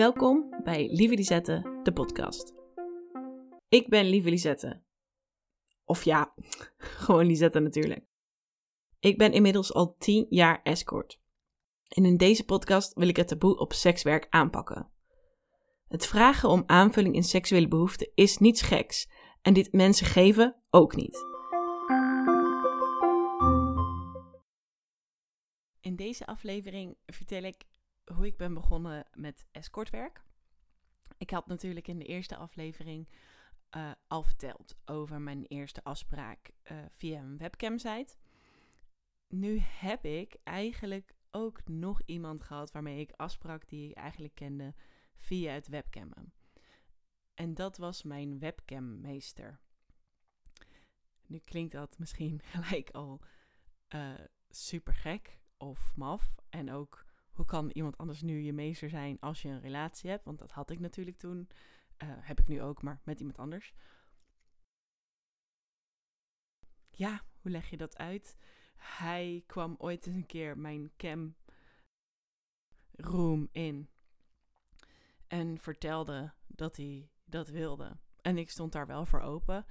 Welkom bij Lieve Lisette, de podcast. Ik ben Lieve Lisette. Of ja, gewoon Lisette natuurlijk. Ik ben inmiddels al 10 jaar escort. En in deze podcast wil ik het taboe op sekswerk aanpakken. Het vragen om aanvulling in seksuele behoeften is niets geks en dit mensen geven ook niet. In deze aflevering vertel ik hoe ik ben begonnen met escortwerk. Ik had natuurlijk in de eerste aflevering uh, al verteld over mijn eerste afspraak uh, via een webcam-site. Nu heb ik eigenlijk ook nog iemand gehad waarmee ik afsprak die ik eigenlijk kende via het webcammen. En dat was mijn webcammeester. Nu klinkt dat misschien gelijk al uh, super gek of maf. En ook hoe kan iemand anders nu je meester zijn als je een relatie hebt? Want dat had ik natuurlijk toen. Uh, heb ik nu ook, maar met iemand anders. Ja, hoe leg je dat uit? Hij kwam ooit eens een keer mijn cam room in. En vertelde dat hij dat wilde. En ik stond daar wel voor open.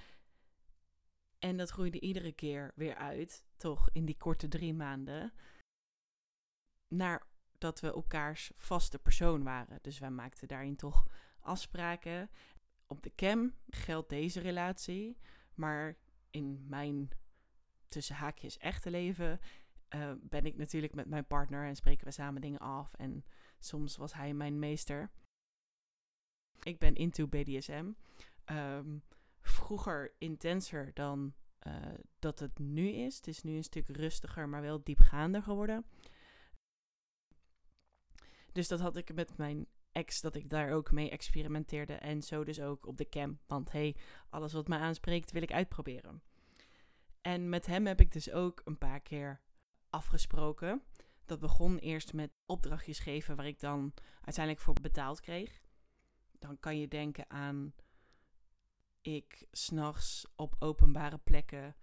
En dat groeide iedere keer weer uit, toch in die korte drie maanden. Naar dat we elkaars vaste persoon waren. Dus wij maakten daarin toch afspraken. Op de cam geldt deze relatie, maar in mijn tussen haakjes echte leven uh, ben ik natuurlijk met mijn partner en spreken we samen dingen af. En soms was hij mijn meester. Ik ben into BDSM. Ehm, vroeger intenser dan uh, dat het nu is. Het is nu een stuk rustiger, maar wel diepgaander geworden. Dus dat had ik met mijn ex, dat ik daar ook mee experimenteerde. En zo dus ook op de cam. Want hey, alles wat mij aanspreekt wil ik uitproberen. En met hem heb ik dus ook een paar keer afgesproken. Dat begon eerst met opdrachtjes geven waar ik dan uiteindelijk voor betaald kreeg. Dan kan je denken aan ik s'nachts op openbare plekken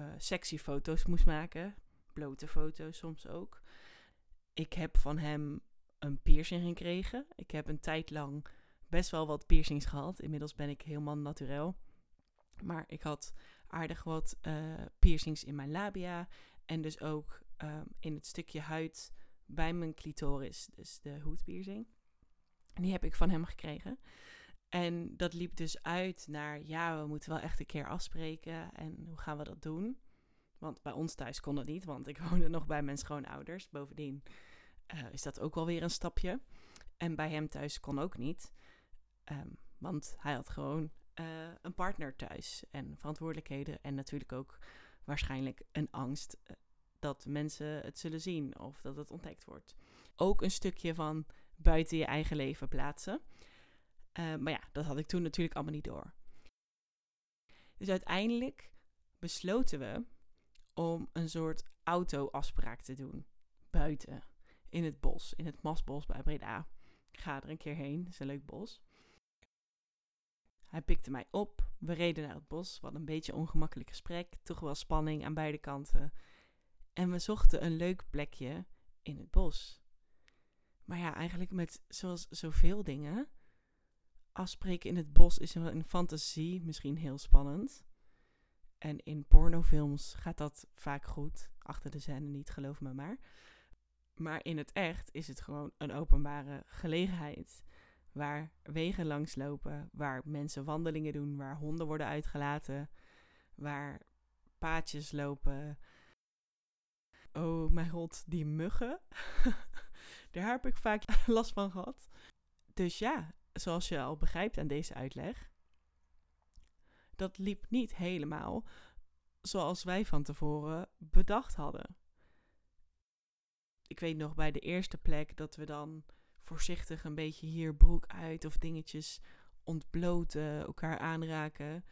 uh, sexy foto's moest maken. Blote foto's soms ook. Ik heb van hem een piercing gekregen. Ik heb een tijd lang best wel wat piercings gehad. Inmiddels ben ik helemaal naturel. Maar ik had aardig wat uh, piercings in mijn labia. En dus ook uh, in het stukje huid bij mijn clitoris. Dus de hoedpiercing. Die heb ik van hem gekregen. En dat liep dus uit naar, ja, we moeten wel echt een keer afspreken. En hoe gaan we dat doen? Want bij ons thuis kon dat niet, want ik woonde nog bij mijn schoonouders. Bovendien uh, is dat ook wel weer een stapje. En bij hem thuis kon ook niet. Um, want hij had gewoon uh, een partner thuis en verantwoordelijkheden. En natuurlijk ook waarschijnlijk een angst uh, dat mensen het zullen zien of dat het ontdekt wordt. Ook een stukje van buiten je eigen leven plaatsen. Maar ja, dat had ik toen natuurlijk allemaal niet door. Dus uiteindelijk besloten we om een soort auto-afspraak te doen. Buiten in het bos, in het Masbos bij Breda. Ga er een keer heen, het is een leuk bos. Hij pikte mij op, we reden naar het bos, wat een beetje ongemakkelijk gesprek, toch wel spanning aan beide kanten. En we zochten een leuk plekje in het bos. Maar ja, eigenlijk met zoals zoveel dingen, afspreken in het bos is een fantasie misschien heel spannend. En in pornofilms gaat dat vaak goed. Achter de scène niet, geloof me maar. Maar in het echt is het gewoon een openbare gelegenheid. Waar wegen langslopen, waar mensen wandelingen doen, waar honden worden uitgelaten, waar paadjes lopen. Oh mijn god, die muggen. Daar heb ik vaak last van gehad. Dus ja, zoals je al begrijpt aan deze uitleg, dat liep niet helemaal zoals wij van tevoren bedacht hadden ik weet nog bij de eerste plek dat we dan voorzichtig een beetje hier broek uit of dingetjes ontbloten, elkaar aanraken.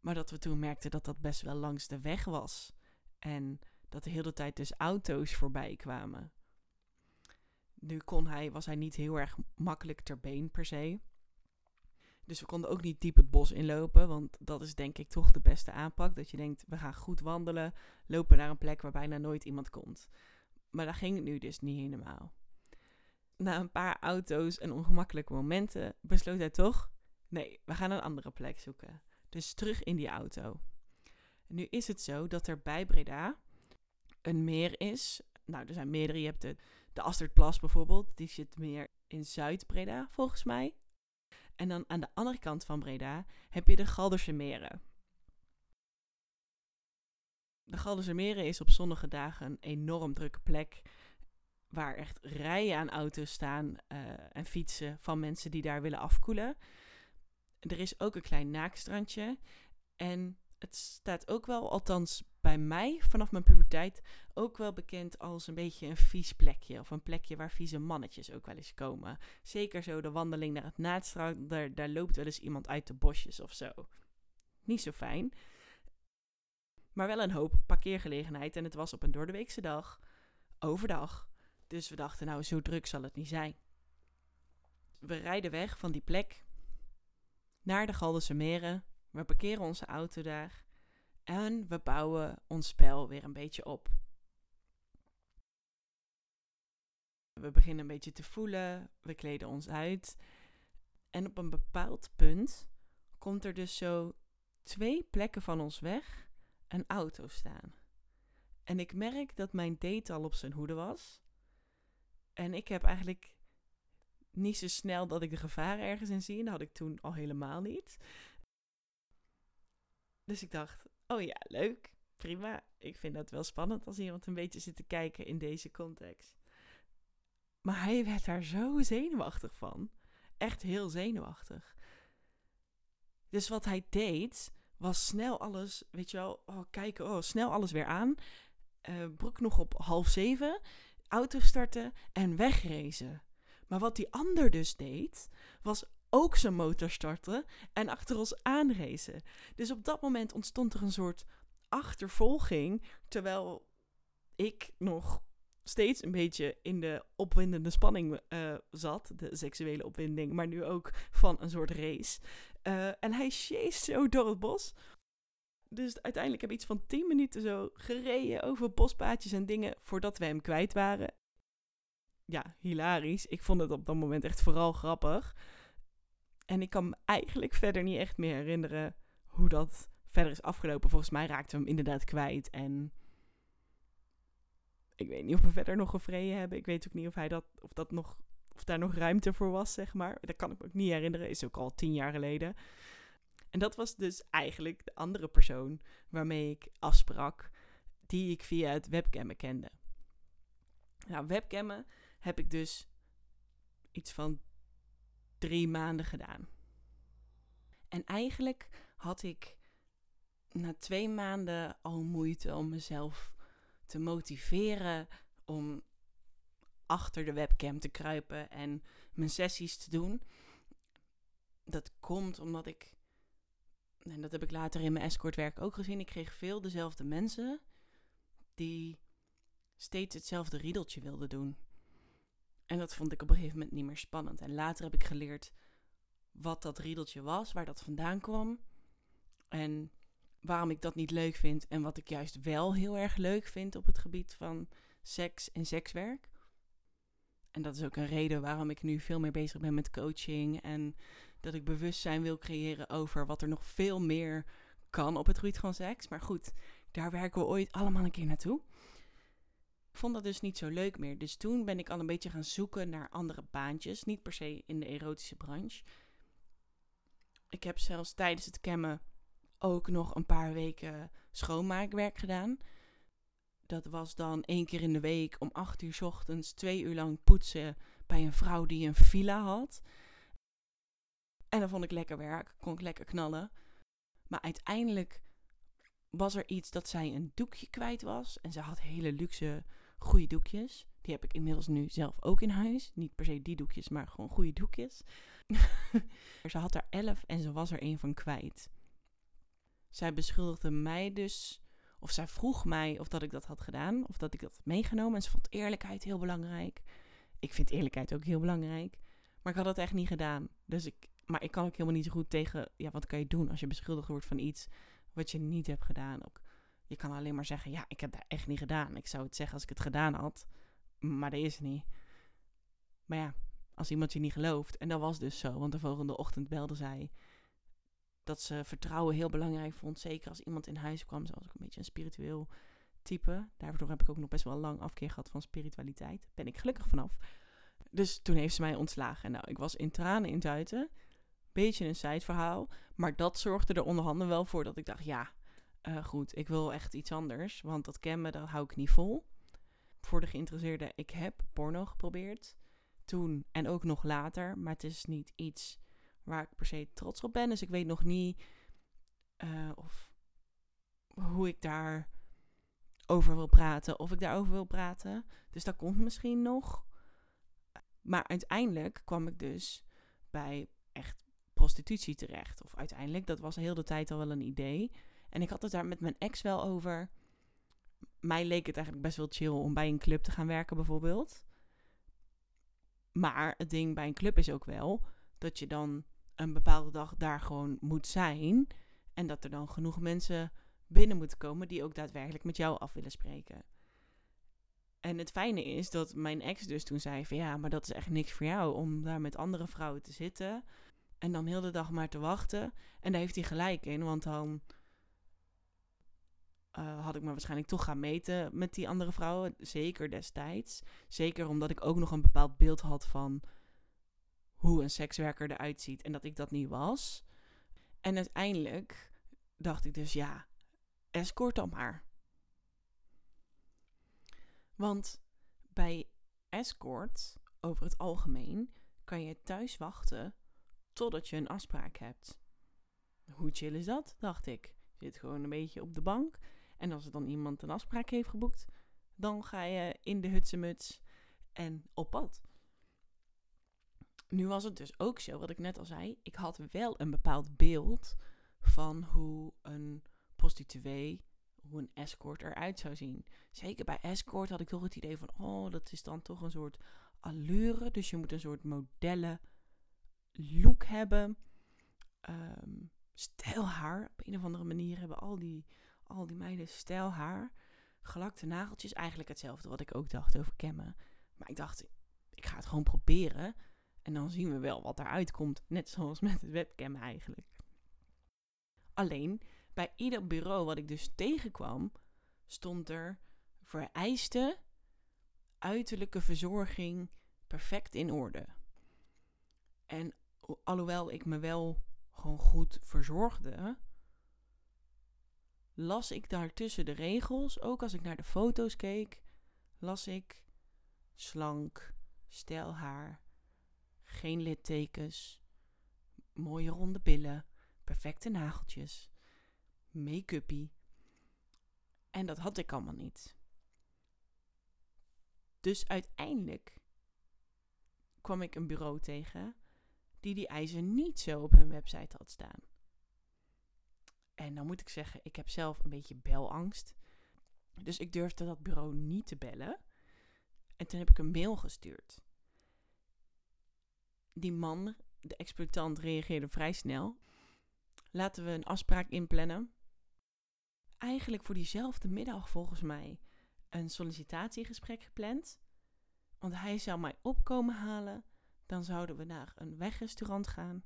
Maar dat we toen merkten dat dat best wel langs de weg was. En dat de hele tijd dus auto's voorbij kwamen. Nu kon hij, was hij niet heel erg makkelijk ter been per se. Dus we konden ook niet diep het bos inlopen, want dat is denk ik toch de beste aanpak. Dat je denkt, we gaan goed wandelen, lopen naar een plek waar bijna nooit iemand komt. Maar dat ging het nu dus niet helemaal. na een paar auto's en ongemakkelijke momenten besloot hij toch: nee, we gaan een andere plek zoeken. Dus terug in die auto. Nu is het zo dat er bij Breda een meer is. Nou, er zijn meerdere. Je hebt de, de Asterplas bijvoorbeeld. Die zit meer in Zuid-Breda, volgens mij. En dan aan de andere kant van Breda heb je de Galderse Meren. De Galderse Meren is op zonnige dagen een enorm drukke plek. Waar echt rijen aan auto's staan uh, en fietsen van mensen die daar willen afkoelen. Er is ook een klein naakstrandje. En het staat ook wel, althans bij mij vanaf mijn puberteit, ook wel bekend als een beetje een vies plekje. Of een plekje waar vieze mannetjes ook wel eens komen. Zeker zo de wandeling naar het naadstrand, daar loopt wel eens iemand uit de bosjes of zo. Niet zo fijn. Maar wel een hoop parkeergelegenheid en het was op een doordeweekse dag, overdag. Dus we dachten, nou, zo druk zal het niet zijn. We rijden weg van die plek naar de Galdense Meren. We parkeren onze auto daar. En we bouwen ons spel weer een beetje op. We beginnen een beetje te voelen. We kleden ons uit. En op een bepaald punt komt er dus zo twee plekken van ons weg een auto staan. En ik merk dat mijn date al op zijn hoede was. En ik heb eigenlijk niet zo snel dat ik de gevaren ergens in zie. En dat had ik toen al helemaal niet. Dus ik dacht, oh ja, leuk, prima. Ik vind dat wel spannend als iemand een beetje zit te kijken in deze context. Maar hij werd daar zo zenuwachtig van. Echt heel zenuwachtig. Dus wat hij deed, was snel alles, weet je wel, oh, kijken, oh, snel alles weer aan. Uh, broek nog op half zeven, auto starten en wegrezen. Maar wat die ander dus deed, was ook zijn motor starten en achter ons aanracen. Dus op dat moment ontstond er een soort achtervolging, terwijl ik nog steeds een beetje in de opwindende spanning uh, zat, de seksuele opwinding, maar nu ook van een soort race. Uh, en hij chased zo door het bos. Dus uiteindelijk heb ik iets van 10 minuten zo gereden over bospaadjes en dingen voordat we hem kwijt waren. Ja, hilarisch. Ik vond het op dat moment echt vooral grappig. En ik kan me eigenlijk verder niet echt meer herinneren hoe dat verder is afgelopen. Volgens mij raakten we hem inderdaad kwijt. En ik weet niet of we verder nog gevreden hebben. Ik weet ook niet of hij dat, of dat nog, of daar nog ruimte voor was, zeg maar. Dat kan ik me ook niet herinneren. Is ook al tien jaar geleden. En dat was dus eigenlijk de andere persoon waarmee ik afsprak, die ik via het webcammen kende. Nou, webcammen heb ik dus iets van drie maanden gedaan. En eigenlijk had ik na twee maanden al moeite om mezelf te motiveren om achter de webcam te kruipen en mijn sessies te doen. Dat komt omdat ik, en dat heb ik later in mijn escortwerk ook gezien, ik kreeg veel dezelfde mensen die steeds hetzelfde riedeltje wilden doen. En dat vond ik op een gegeven moment niet meer spannend. En later heb ik geleerd wat dat riedeltje was, waar dat vandaan kwam. En waarom ik dat niet leuk vind. En wat ik juist wel heel erg leuk vind op het gebied van seks en sekswerk. En dat is ook een reden waarom ik nu veel meer bezig ben met coaching. En dat ik bewustzijn wil creëren over wat er nog veel meer kan op het gebied van seks. Maar goed, daar werken we ooit allemaal een keer naartoe. Ik vond dat dus niet zo leuk meer. Dus toen ben ik al een beetje gaan zoeken naar andere baantjes. Niet per se in de erotische branche. Ik heb zelfs tijdens het cammen ook nog een paar weken schoonmaakwerk gedaan. Dat was dan één keer in de week om acht uur ochtends twee uur lang poetsen bij een vrouw die een villa had. En dat vond ik lekker werk, kon ik lekker knallen. Maar uiteindelijk was er iets dat zij een doekje kwijt was. En ze had hele luxe, goede doekjes. Die heb ik inmiddels nu zelf ook in huis. Niet per se die doekjes, maar gewoon goede doekjes. ze had er elf en ze was er een van kwijt. Zij beschuldigde mij dus, of zij vroeg mij of dat ik dat had gedaan, of dat ik dat had meegenomen. En ze vond eerlijkheid heel belangrijk. Ik vind eerlijkheid ook heel belangrijk. Maar ik had dat echt niet gedaan. Dus ik, maar ik kan ook helemaal niet zo goed tegen, ja, wat kan je doen als je beschuldigd wordt van iets wat je niet hebt gedaan. Ook, je kan alleen maar zeggen, ja, ik heb dat echt niet gedaan. Ik zou het zeggen als ik het gedaan had, maar dat is niet. Maar ja, als iemand je niet gelooft. En dat was dus zo, want de volgende ochtend belde zij dat ze vertrouwen heel belangrijk vond. Zeker als iemand in huis kwam, zoals ik een beetje een spiritueel type. Daardoor heb ik ook nog best wel lang afkeer gehad van spiritualiteit. Ben ik gelukkig vanaf. Dus toen heeft ze mij ontslagen. En nou, ik was in tranen in Duiten. Beetje een zijverhaal. Maar dat zorgde er onderhanden wel voor dat ik dacht, ja, uh, goed, ik wil echt iets anders. Want dat kennen, dat hou ik niet vol. Voor de geïnteresseerden, ik heb porno geprobeerd. Toen en ook nog later. Maar het is niet iets waar ik per se trots op ben. Dus ik weet nog niet uh, of hoe ik daar over wil praten. Of ik daarover wil praten. Dus dat komt misschien nog. Maar uiteindelijk kwam ik dus bij echt prostitutie terecht. Of uiteindelijk, dat was heel de tijd al wel een idee. En ik had het daar met mijn ex wel over. Mij leek het eigenlijk best wel chill om bij een club te gaan werken, bijvoorbeeld. Maar het ding bij een club is ook wel dat je dan een bepaalde dag daar gewoon moet zijn. En dat er dan genoeg mensen binnen moeten komen die ook daadwerkelijk met jou af willen spreken. En het fijne is dat mijn ex dus toen zei van ja, maar dat is echt niks voor jou om daar met andere vrouwen te zitten. En dan heel de dag maar te wachten. En daar heeft hij gelijk in, want dan uh, had ik me waarschijnlijk toch gaan meten met die andere vrouwen. Zeker destijds. Zeker omdat ik ook nog een bepaald beeld had van hoe een sekswerker eruit ziet en dat ik dat niet was. En uiteindelijk dacht ik dus ja, escort dan maar. Want bij escort, over het algemeen, kan je thuis wachten totdat je een afspraak hebt. Hoe chill is dat, dacht ik. Je zit gewoon een beetje op de bank. En als er dan iemand een afspraak heeft geboekt, dan ga je in de hutsemuts en op pad. Nu was het dus ook zo, wat ik net al zei. Ik had wel een bepaald beeld van hoe een prostituee, hoe een escort eruit zou zien. Zeker bij escort had ik toch het idee van, oh, dat is dan toch een soort allure. Dus je moet een soort modellen look hebben. Um, stijlhaar. Op een of andere manier hebben al die, al die meiden stijlhaar. Gelakte nageltjes. Eigenlijk hetzelfde wat ik ook dacht over kemmen. Maar ik dacht, ik ga het gewoon proberen. En dan zien we wel wat eruit komt. Net zoals met het webcam eigenlijk. Alleen, bij ieder bureau wat ik dus tegenkwam, stond er vereiste uiterlijke verzorging perfect in orde. En alhoewel ik me wel gewoon goed verzorgde, las ik daar tussen de regels, ook als ik naar de foto's keek, las ik slank, stijl haar, geen littekens, mooie ronde billen, perfecte nageltjes, make-upie. En dat had ik allemaal niet. Dus uiteindelijk kwam ik een bureau tegen die die eisen niet zo op hun website had staan. En dan moet ik zeggen, ik heb zelf een beetje belangst. Dus ik durfde dat bureau niet te bellen. En toen heb ik een mail gestuurd. Die man, de exploitant, reageerde vrij snel. Laten we een afspraak inplannen. Eigenlijk voor diezelfde middag volgens mij een sollicitatiegesprek gepland. Want hij zou mij opkomen halen dan zouden we naar een wegrestaurant gaan.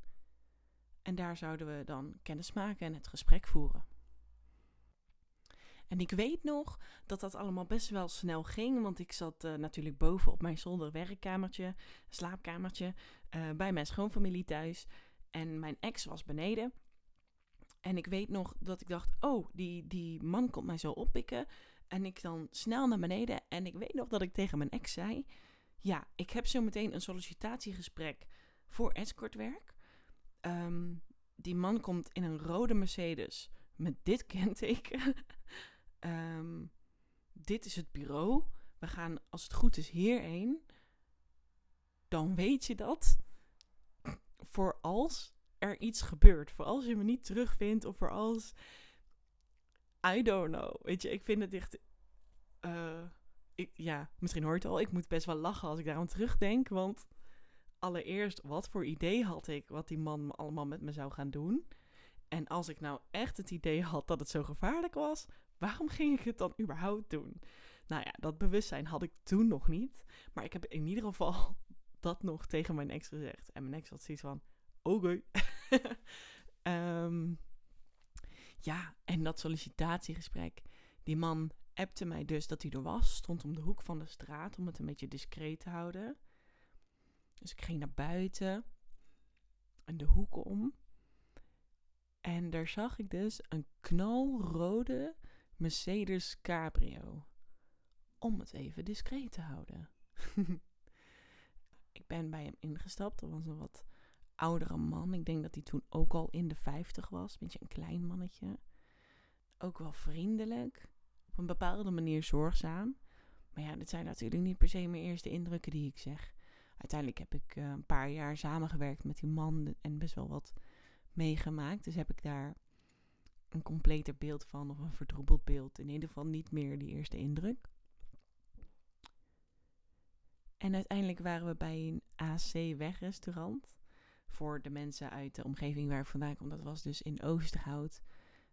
En daar zouden we dan kennis maken en het gesprek voeren. En ik weet nog dat dat allemaal best wel snel ging, want ik zat uh, natuurlijk boven op mijn zolder werkkamertje, slaapkamertje, uh, bij mijn schoonfamilie thuis. En mijn ex was beneden. En ik weet nog dat ik dacht, oh, die, die man komt mij zo oppikken. En ik dan snel naar beneden. En ik weet nog dat ik tegen mijn ex zei, ja, ik heb zo meteen een sollicitatiegesprek voor escortwerk. Um, die man komt in een rode Mercedes met dit kenteken. um, dit is het bureau. We gaan, als het goed is, hierheen. Dan weet je dat. Voor als er iets gebeurt. Voor als je me niet terugvindt. Of voor als... I don't know. Weet je, ik vind het echt... Uh, ik, ja, misschien hoort het al, ik moet best wel lachen als ik daaraan terugdenk. Want allereerst, wat voor idee had ik wat die man allemaal met me zou gaan doen? En als ik nou echt het idee had dat het zo gevaarlijk was, waarom ging ik het dan überhaupt doen? Nou ja, dat bewustzijn had ik toen nog niet. Maar ik heb in ieder geval dat nog tegen mijn ex gezegd. En mijn ex had zoiets van, oké. Ehm, ja, en dat sollicitatiegesprek. Die man appte mij dus dat hij er was. Stond om de hoek van de straat om het een beetje discreet te houden. Dus ik ging naar buiten. En de hoek om. En daar zag ik dus een knalrode Mercedes Cabrio. Om het even discreet te houden. ik ben bij hem ingestapt. Dat was een wat oudere man. Ik denk dat hij toen ook al in de 50 was. Een beetje een klein mannetje. Ook wel vriendelijk. Op een bepaalde manier zorgzaam. Maar ja, dit zijn natuurlijk niet per se mijn eerste indrukken die ik zeg. Uiteindelijk heb ik uh, een paar jaar samengewerkt met die man en best wel wat meegemaakt. Dus heb ik daar een completer beeld van of een verdroebeld beeld. In ieder geval niet meer die eerste indruk. En uiteindelijk waren we bij een AC-wegrestaurant. Voor de mensen uit de omgeving waar ik vandaan kom. Dat was dus in Oosterhout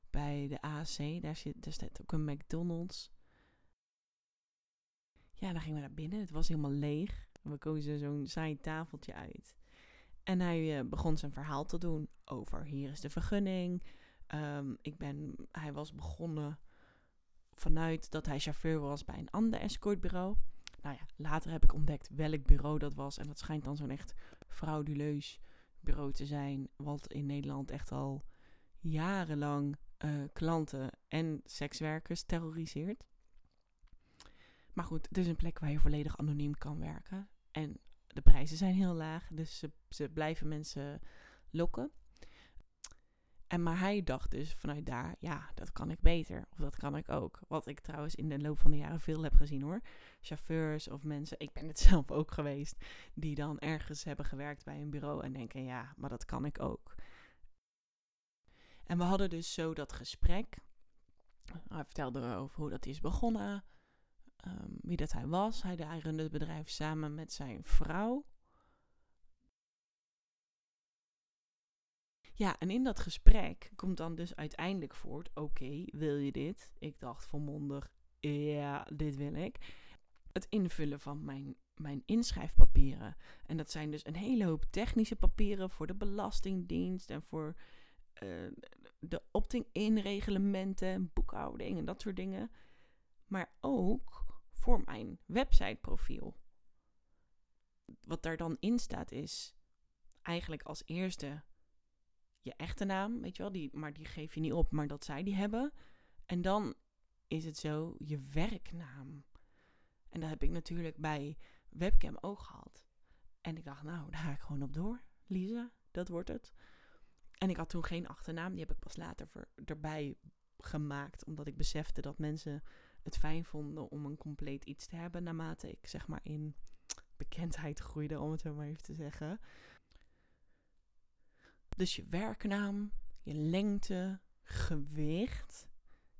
bij de AC. Daar, zit, daar staat ook een McDonald's. Ja, dan gingen we naar binnen. Het was helemaal leeg. We kozen zo'n saai tafeltje uit. En hij uh, begon zijn verhaal te doen over hier is de vergunning. Um, ik ben, hij was begonnen vanuit dat hij chauffeur was bij een ander escortbureau. Nou ja, later heb ik ontdekt welk bureau dat was. En dat schijnt dan zo'n echt frauduleus bureau te zijn. Wat in Nederland echt al jarenlang uh, klanten en sekswerkers terroriseert. Maar goed, het is een plek waar je volledig anoniem kan werken. En de prijzen zijn heel laag, dus ze blijven mensen lokken. En maar hij dacht dus vanuit daar, ja, dat kan ik beter. Of dat kan ik ook. Wat ik trouwens in de loop van de jaren veel heb gezien hoor. Chauffeurs of mensen, ik ben het zelf ook geweest, die dan ergens hebben gewerkt bij een bureau en denken, ja, maar dat kan ik ook. En we hadden dus zo dat gesprek. Hij vertelde over hoe dat is begonnen. Um, wie dat hij was. Hij, hij het bedrijf samen met zijn vrouw. Ja, en in dat gesprek komt dan dus uiteindelijk voort: oké, wil je dit? Ik dacht volmondig: ja, dit wil ik. Het invullen van mijn, mijn inschrijfpapieren. En dat zijn dus een hele hoop technische papieren voor de Belastingdienst en voor uh, de opting-in reglementen, boekhouding en dat soort dingen. Maar ook voor mijn websiteprofiel. Wat daar dan in staat is eigenlijk als eerste je echte naam, weet je wel, die, maar die geef je niet op, maar dat zij die hebben. En dan is het zo je werknaam. En dat heb ik natuurlijk bij webcam ook gehad. En ik dacht, nou, daar ga ik gewoon op door. Lisa, dat wordt het. En ik had toen geen achternaam, die heb ik pas later erbij gemaakt, omdat ik besefte dat mensen het fijn vonden om een compleet iets te hebben naarmate ik zeg maar in bekendheid groeide, om het zo maar even te zeggen. Dus je werknaam, je lengte, gewicht,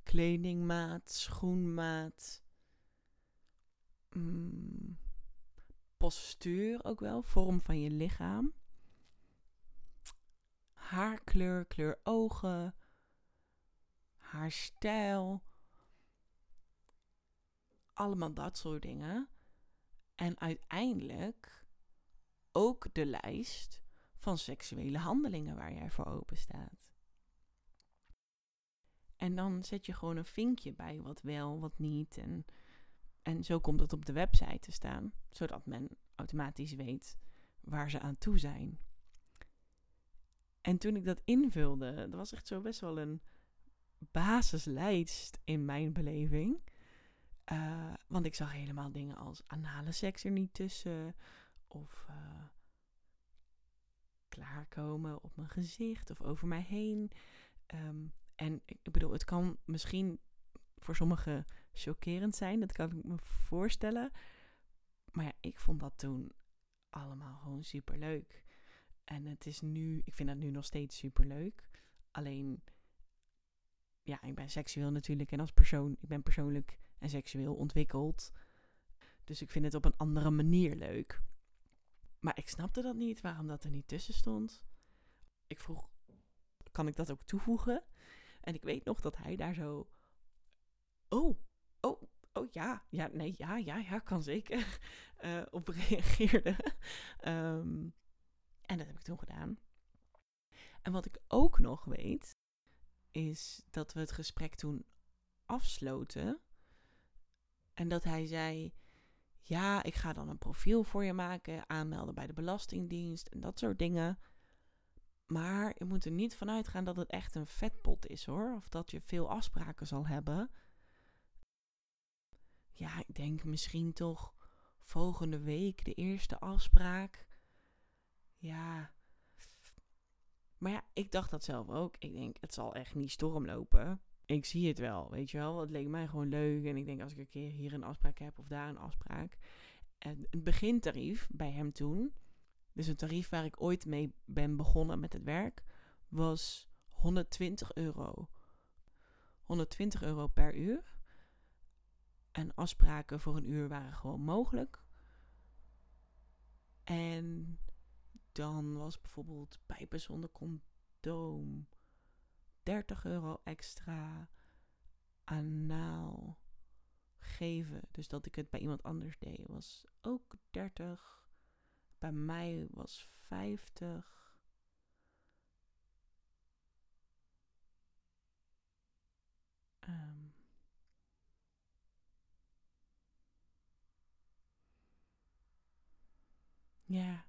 kledingmaat, schoenmaat, mm, postuur ook wel, vorm van je lichaam, haarkleur, kleur ogen, haarstijl, allemaal dat soort dingen. En uiteindelijk ook de lijst van seksuele handelingen waar jij voor open staat. En dan zet je gewoon een vinkje bij wat wel, wat niet. En, en zo komt het op de website te staan, zodat men automatisch weet waar ze aan toe zijn. En toen ik dat invulde, dat was echt zo best wel een basislijst in mijn beleving. Uh, want ik zag helemaal dingen als anale seks er niet tussen. Of uh, klaarkomen op mijn gezicht of over mij heen. Um, en ik bedoel, het kan misschien voor sommigen chockerend zijn. Dat kan ik me voorstellen. Maar ja, ik vond dat toen allemaal gewoon super leuk. En het is nu, ik vind dat nu nog steeds super leuk. Alleen, ja, ik ben seksueel natuurlijk. En als persoon, ik ben persoonlijk en seksueel ontwikkeld. Dus ik vind het op een andere manier leuk. Maar ik snapte dat niet, waarom dat er niet tussen stond. Ik vroeg, kan ik dat ook toevoegen? En ik weet nog dat hij daar zo... Oh, oh, oh ja, ja, nee, ja, ja, ja, kan zeker. Uh, op reageerde. Ehm, en dat heb ik toen gedaan. En wat ik ook nog weet, is dat we het gesprek toen afsloten. En dat hij zei: Ja, ik ga dan een profiel voor je maken, aanmelden bij de Belastingdienst en dat soort dingen. Maar je moet er niet van uitgaan dat het echt een vetpot is hoor. Of dat je veel afspraken zal hebben. Ja, ik denk misschien toch volgende week de eerste afspraak. Ja. Maar ja, ik dacht dat zelf ook. Ik denk, het zal echt niet stormlopen. Ik zie het wel, weet je wel. Het leek mij gewoon leuk. En ik denk, als ik een keer hier een afspraak heb of daar een afspraak. En het begintarief bij hem toen, dus een tarief waar ik ooit mee ben begonnen met het werk, was 120 euro. 120 euro per uur. En afspraken voor een uur waren gewoon mogelijk. En dan was bijvoorbeeld pijpen zonder condoom 30 euro extra anaal geven. Dus dat ik het bij iemand anders deed, was ook 30. Bij mij was 50. Um, ja.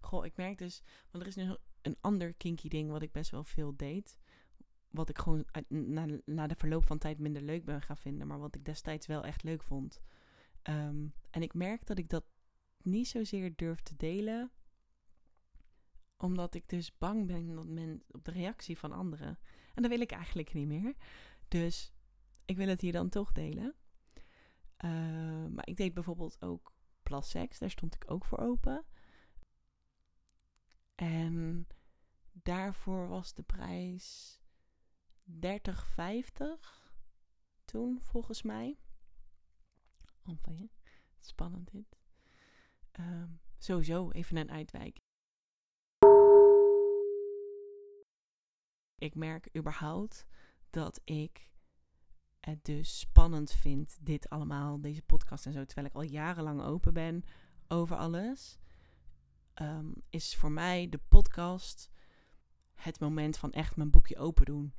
Goh, ik merk dus, want er is nu een ander kinky ding wat ik best wel veel deed. Wat ik gewoon na, na de verloop van tijd minder leuk ben gaan vinden, maar wat ik destijds wel echt leuk vond. Um, en ik merk dat ik dat niet zozeer durf te delen, omdat ik dus bang ben dat men, op de reactie van anderen. En dat wil ik eigenlijk niet meer. Dus ik wil het hier dan toch delen. Uh, maar ik deed bijvoorbeeld ook plassex, daar stond ik ook voor open. En daarvoor was de prijs 30,50 toen, volgens mij. Oh? Spannend dit. Um, sowieso even een uitwijk. Ik merk überhaupt dat ik het dus spannend vind, dit allemaal, deze podcast en zo, terwijl ik al jarenlang open ben over alles. Um, is voor mij de podcast het moment van echt mijn boekje open doen.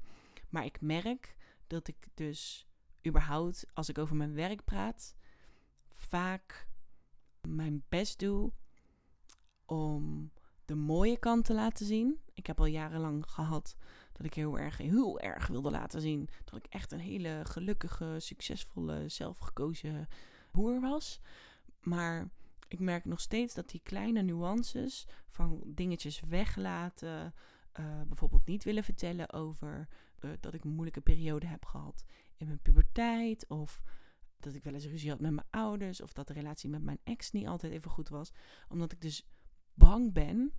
Maar ik merk dat ik dus überhaupt, als ik over mijn werk praat, vaak mijn best doe om de mooie kant te laten zien. Ik heb al jarenlang gehad dat ik heel erg, heel erg wilde laten zien dat ik echt een hele gelukkige, succesvolle, zelfgekozen boer was. Maar ik merk nog steeds dat die kleine nuances van dingetjes weglaten, uh, bijvoorbeeld niet willen vertellen over uh, dat ik een moeilijke periode heb gehad in mijn puberteit of dat ik wel eens ruzie had met mijn ouders of dat de relatie met mijn ex niet altijd even goed was, omdat ik dus bang ben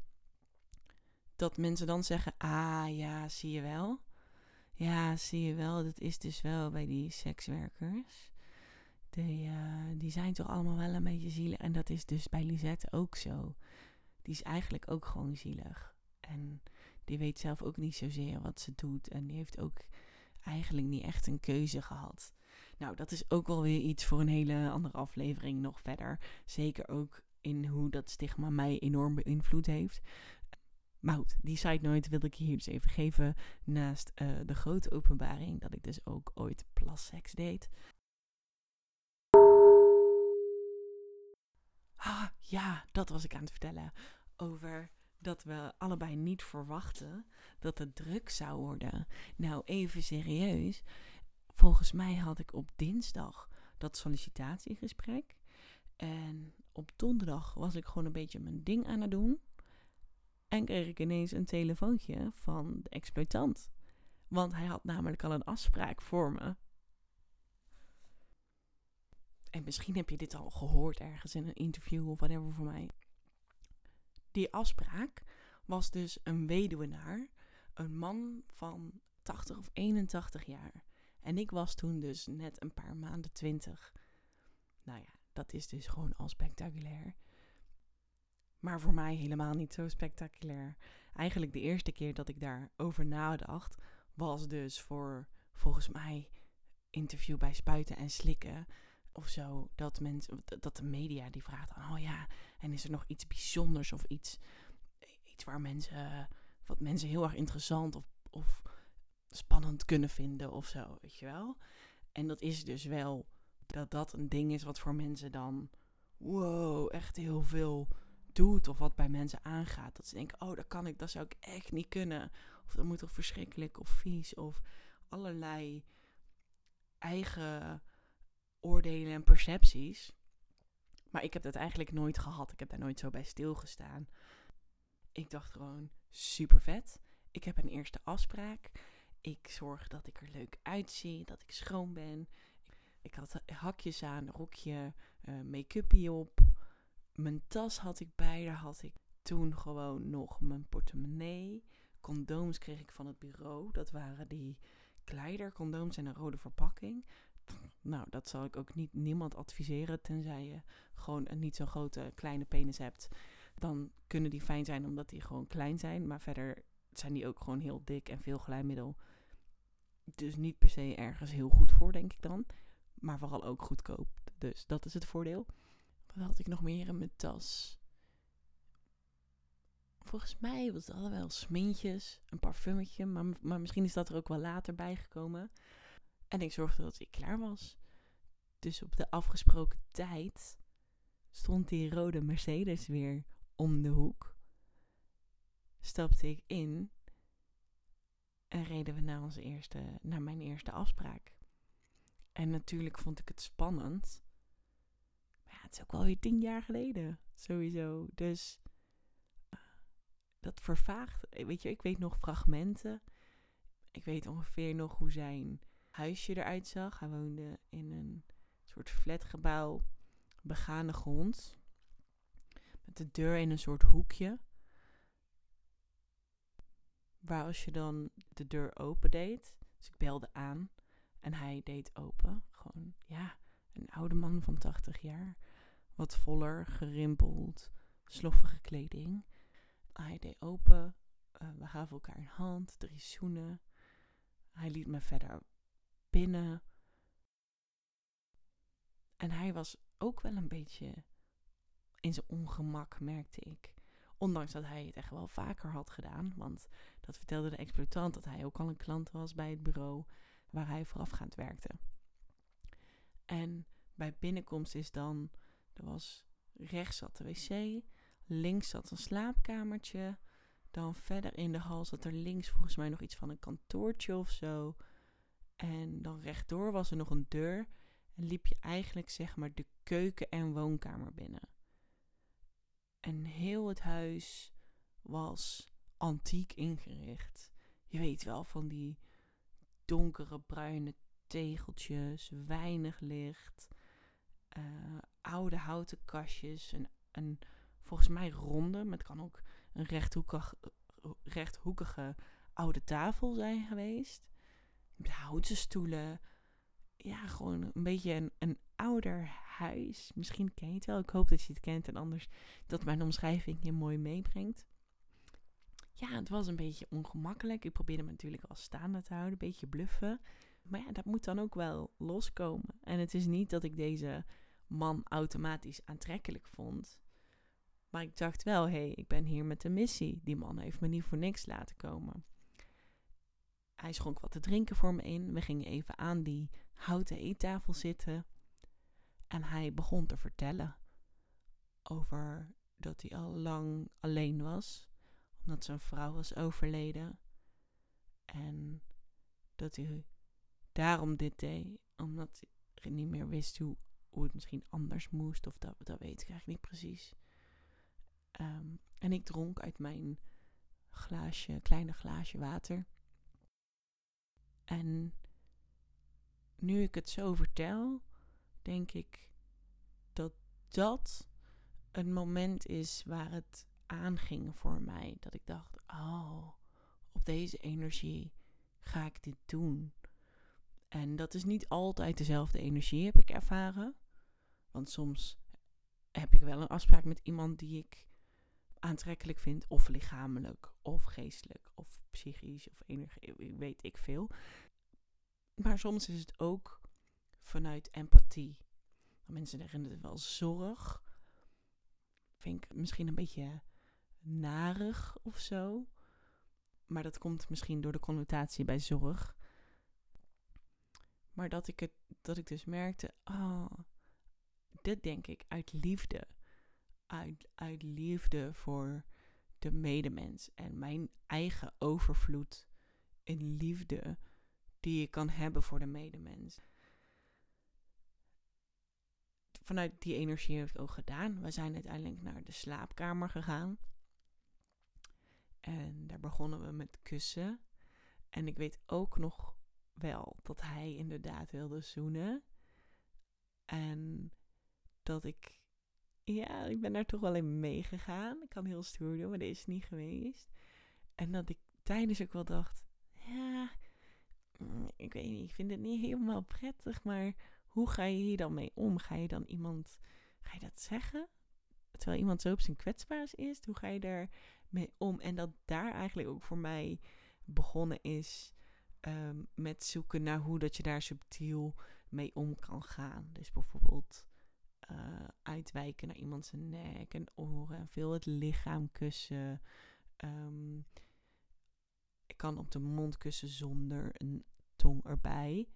dat mensen dan zeggen: "Ah, ja, zie je wel? Ja, zie je wel, dat is dus wel bij die sekswerkers." Die, uh, die zijn toch allemaal wel een beetje zielig. En dat is dus bij Lisette ook zo. Die is eigenlijk ook gewoon zielig. En die weet zelf ook niet zozeer wat ze doet. En die heeft ook eigenlijk niet echt een keuze gehad. Nou, dat is ook wel weer iets voor een hele andere aflevering nog verder. Zeker ook in hoe dat stigma mij enorm beïnvloed heeft. Maar goed, die side note wilde ik hier dus even geven. Naast uh, de grote openbaring dat ik dus ook ooit plasseks deed. Ah, ja, dat was ik aan het vertellen. Over dat we allebei niet verwachten dat het druk zou worden. Nou, even serieus. Volgens mij had ik op dinsdag dat sollicitatiegesprek. En op donderdag was ik gewoon een beetje mijn ding aan het doen. En kreeg ik ineens een telefoontje van de exploitant. Want hij had namelijk al een afspraak voor me. En misschien heb je dit al gehoord ergens in een interview of whatever voor mij. Die afspraak was dus een weduwenaar, een man van 80 of 81 jaar. En ik was toen dus net een paar maanden 20. Nou ja, dat is dus gewoon al spectaculair. Maar voor mij helemaal niet zo spectaculair. Eigenlijk de eerste keer dat ik daarover nadacht, was dus voor volgens mij interview bij Spuiten en Slikken of zo. Dat, mensen, dat de media die vraagt, oh ja, en is er nog iets bijzonders of iets, iets waar mensen, wat mensen heel erg interessant of, of spannend kunnen vinden of zo, weet je wel. En dat is dus wel dat dat een ding is wat voor mensen dan, wow, echt heel veel doet of wat bij mensen aangaat. Dat ze denken, oh, dat kan ik, dat zou ik echt niet kunnen. Of dat moet toch verschrikkelijk of vies of allerlei eigen oordelen en percepties. Maar ik heb dat eigenlijk nooit gehad. Ik heb daar nooit zo bij stilgestaan. Ik dacht gewoon super vet. Ik heb een eerste afspraak. Ik zorg dat ik er leuk uitzie, dat ik schoon ben. Ik had hakjes aan, rokje, uh, make-upje op. Mijn tas had ik bij. Daar had ik toen gewoon nog mijn portemonnee. Condooms kreeg ik van het bureau. Dat waren die kleidercondooms in een rode verpakking. Nou, dat zal ik ook niet niemand adviseren, tenzij je gewoon een niet zo'n grote kleine penis hebt. Dan kunnen die fijn zijn omdat die gewoon klein zijn. Maar verder zijn die ook gewoon heel dik en veel glijmiddel. Dus niet per se ergens heel goed voor, denk ik dan. Maar vooral ook goedkoop. Dus dat is het voordeel. Wat had ik nog meer in mijn tas? Volgens mij was het wel smintjes, een parfumetje. Maar, maar misschien is dat er ook wel later bijgekomen. En ik zorgde dat ik klaar was. Dus op de afgesproken tijd stond die rode Mercedes weer om de hoek. Stapte ik in en reden we naar, onze eerste, naar mijn eerste afspraak. En natuurlijk vond ik het spannend. Maar het is ook wel weer tien jaar geleden, sowieso. Dus uh, dat vervaagt. Weet je, ik weet nog fragmenten. Ik weet ongeveer nog hoe zijn huisje eruit zag. Hij woonde in een soort flatgebouw, begane grond. Met de deur in een soort hoekje. Waar als je dan de deur open deed. Dus ik belde aan en hij deed open. Gewoon, ja, een oude man van 80 jaar. Wat voller, gerimpeld, sloffige kleding. Hij deed open. Uh, we gaven elkaar een hand, drie zoenen. Hij liet me verder binnen. En hij was ook wel een beetje in zijn ongemak, merkte ik. Ondanks dat hij het echt wel vaker had gedaan. Want dat vertelde de exploitant dat hij ook al een klant was bij het bureau waar hij voorafgaand werkte. En bij binnenkomst is dan, er was rechts zat de wc, links zat een slaapkamertje. Dan verder in de hal zat er links volgens mij nog iets van een kantoortje of zo. En dan rechtdoor was er nog een deur. En liep je eigenlijk zeg maar de keuken- en woonkamer binnen. En heel het huis was antiek ingericht. Je weet wel van die donkere bruine tegeltjes, weinig licht, uh, oude houten kastjes, een, een volgens mij ronde, maar het kan ook een rechthoekig, rechthoekige oude tafel zijn geweest houten stoelen. Ja, gewoon een beetje een, een ouder huis. Misschien ken je het wel. Ik hoop dat je het kent. En anders dat mijn omschrijving je mooi meebrengt. Ja, het was een beetje ongemakkelijk. Ik probeerde me natuurlijk wel staande te houden. Een beetje bluffen. Maar ja, dat moet dan ook wel loskomen. En het is niet dat ik deze man automatisch aantrekkelijk vond. Maar ik dacht wel, hé, hey, ik ben hier met een missie. Die man heeft me niet voor niks laten komen. Hij schonk wat te drinken voor me in. We gingen even aan die houten eettafel zitten. En hij begon te vertellen over dat hij al lang alleen was, omdat zijn vrouw was overleden. En dat hij daarom dit deed, omdat hij niet meer wist hoe, hoe het misschien anders moest, of dat, dat weet ik eigenlijk niet precies. Um, en ik dronk uit mijn glaasje, kleine glaasje water. En nu ik het zo vertel, denk ik dat dat een moment is waar het aanging voor mij. Dat ik dacht, oh, op deze energie ga ik dit doen. En dat is niet altijd dezelfde energie, heb ik ervaren. Want soms heb ik wel een afspraak met iemand die ik aantrekkelijk vind, of lichamelijk, of geestelijk, of psychisch, of energie, weet ik veel. Maar soms is het ook vanuit empathie. Mensen zeggen het wel zorg. Vind ik misschien een beetje narig of zo. Maar dat komt misschien door de connotatie bij zorg. Maar dat ik, het, dat ik dus merkte, oh, dit denk ik uit liefde. Uit, uit liefde voor de medemens en mijn eigen overvloed in liefde die je kan hebben voor de medemens. Vanuit die energie heb ik ook gedaan. We zijn uiteindelijk naar de slaapkamer gegaan. En daar begonnen we met kussen. En ik weet ook nog wel dat hij inderdaad wilde zoenen. En dat ik, ja, ik ben daar toch wel in meegegaan. Ik kan heel stoer doen, maar dit is niet geweest. En dat ik tijdens ook wel dacht, ja, mm, ik weet niet, ik vind het niet helemaal prettig, maar hoe ga je hier dan mee om? Ga je dan iemand, ga je dat zeggen? Terwijl iemand zo op zijn kwetsbaars is, hoe ga je daar mee om? En dat daar eigenlijk ook voor mij begonnen is Ehm, met zoeken naar hoe dat je daar subtiel mee om kan gaan. Dus bijvoorbeeld uh, uitwijken naar iemands nek en oren en veel het lichaam kussen. Ehm, ik kan op de mond kussen zonder een tong erbij.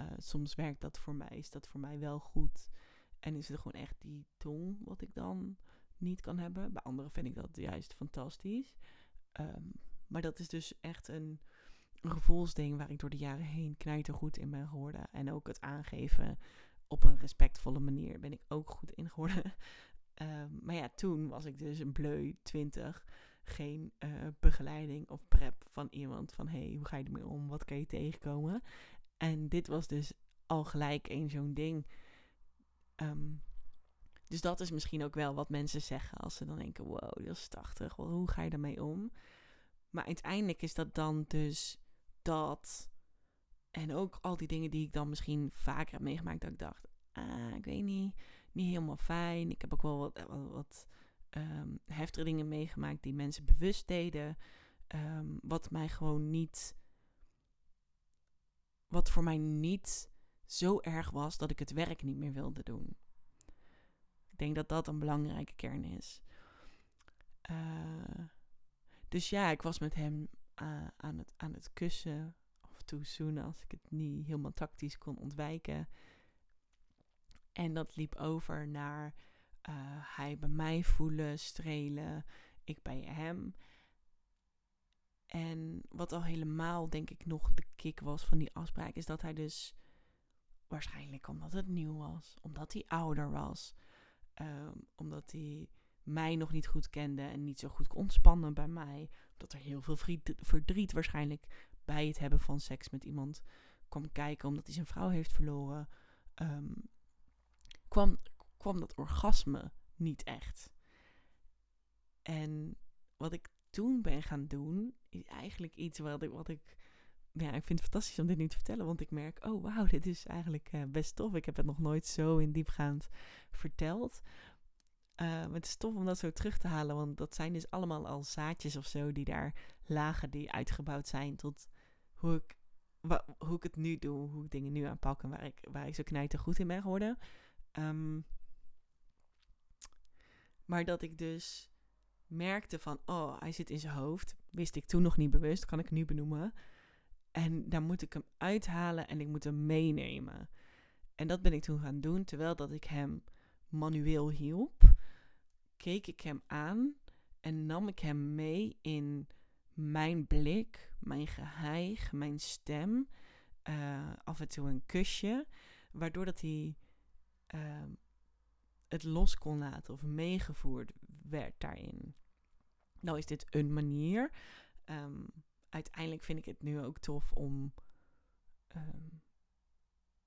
Uh, soms werkt dat voor mij, is dat voor mij wel goed. En is het gewoon echt die tong wat ik dan niet kan hebben. Bij anderen vind ik dat juist fantastisch. Um, maar dat is dus echt een een gevoelsding waar ik door de jaren heen knijtergoed in ben geworden. En ook het aangeven op een respectvolle manier ben ik ook goed in geworden. Ehm, maar ja, toen was ik dus een bleu 20. Geen uh, begeleiding of prep van iemand van hey, hoe ga je ermee om? Wat kan je tegenkomen? En dit was dus al gelijk een zo'n ding. Ehm, dus dat is misschien ook wel wat mensen zeggen als ze dan denken: wow, dat is 80. hoe ga je daarmee om? Maar uiteindelijk is dat dan dus dat. En ook al die dingen die ik dan misschien vaker heb meegemaakt. Dat ik dacht, ah, ik weet niet, niet helemaal fijn. Ik heb ook wel wat, wat, wat um, heftige dingen meegemaakt die mensen bewust deden. Um, wat mij gewoon niet. Wat voor mij niet zo erg was dat ik het werk niet meer wilde doen. Ik denk dat dat een belangrijke kern is. Uh, dus ja, ik was met hem uh, aan, het, aan het kussen. Zoenen als ik het niet helemaal tactisch kon ontwijken. En dat liep over naar uh, hij bij mij voelen, strelen, ik bij hem. En wat al helemaal, denk ik, nog de kick was van die afspraak, is dat hij dus waarschijnlijk omdat het nieuw was, omdat hij ouder was, um, omdat hij mij nog niet goed kende en niet zo goed kon ontspannen bij mij. Dat er heel veel verdriet waarschijnlijk bij het hebben van seks met iemand kwam kijken omdat hij zijn vrouw heeft verloren. Um, kwam, kwam dat orgasme niet echt. En wat ik toen ben gaan doen, is eigenlijk iets wat ik, wat ik ja, ik vind het fantastisch om dit nu te vertellen, want ik merk, oh wauw, dit is eigenlijk uh, best tof. Ik heb het nog nooit zo in diepgaand verteld. Uh, het is tof om dat zo terug te halen, want dat zijn dus allemaal al zaadjes of zo die daar lagen, die uitgebouwd zijn tot hoe ik, hoe ik het nu doe, hoe ik dingen nu aanpak en waar ik, waar ik zo knijter goed in ben geworden. Um, maar dat ik dus merkte van, oh, hij zit in zijn hoofd. Wist ik toen nog niet bewust, kan ik nu benoemen. En daar moet ik hem uithalen en ik moet hem meenemen. En dat ben ik toen gaan doen, terwijl dat ik hem manueel hielp keek ik hem aan en nam ik hem mee in mijn blik, mijn geheig, mijn stem, uh, af en toe een kusje, waardoor dat hij uh, het los kon laten of meegevoerd werd daarin. Nou is dit een manier. Um, uiteindelijk vind ik het nu ook tof om um,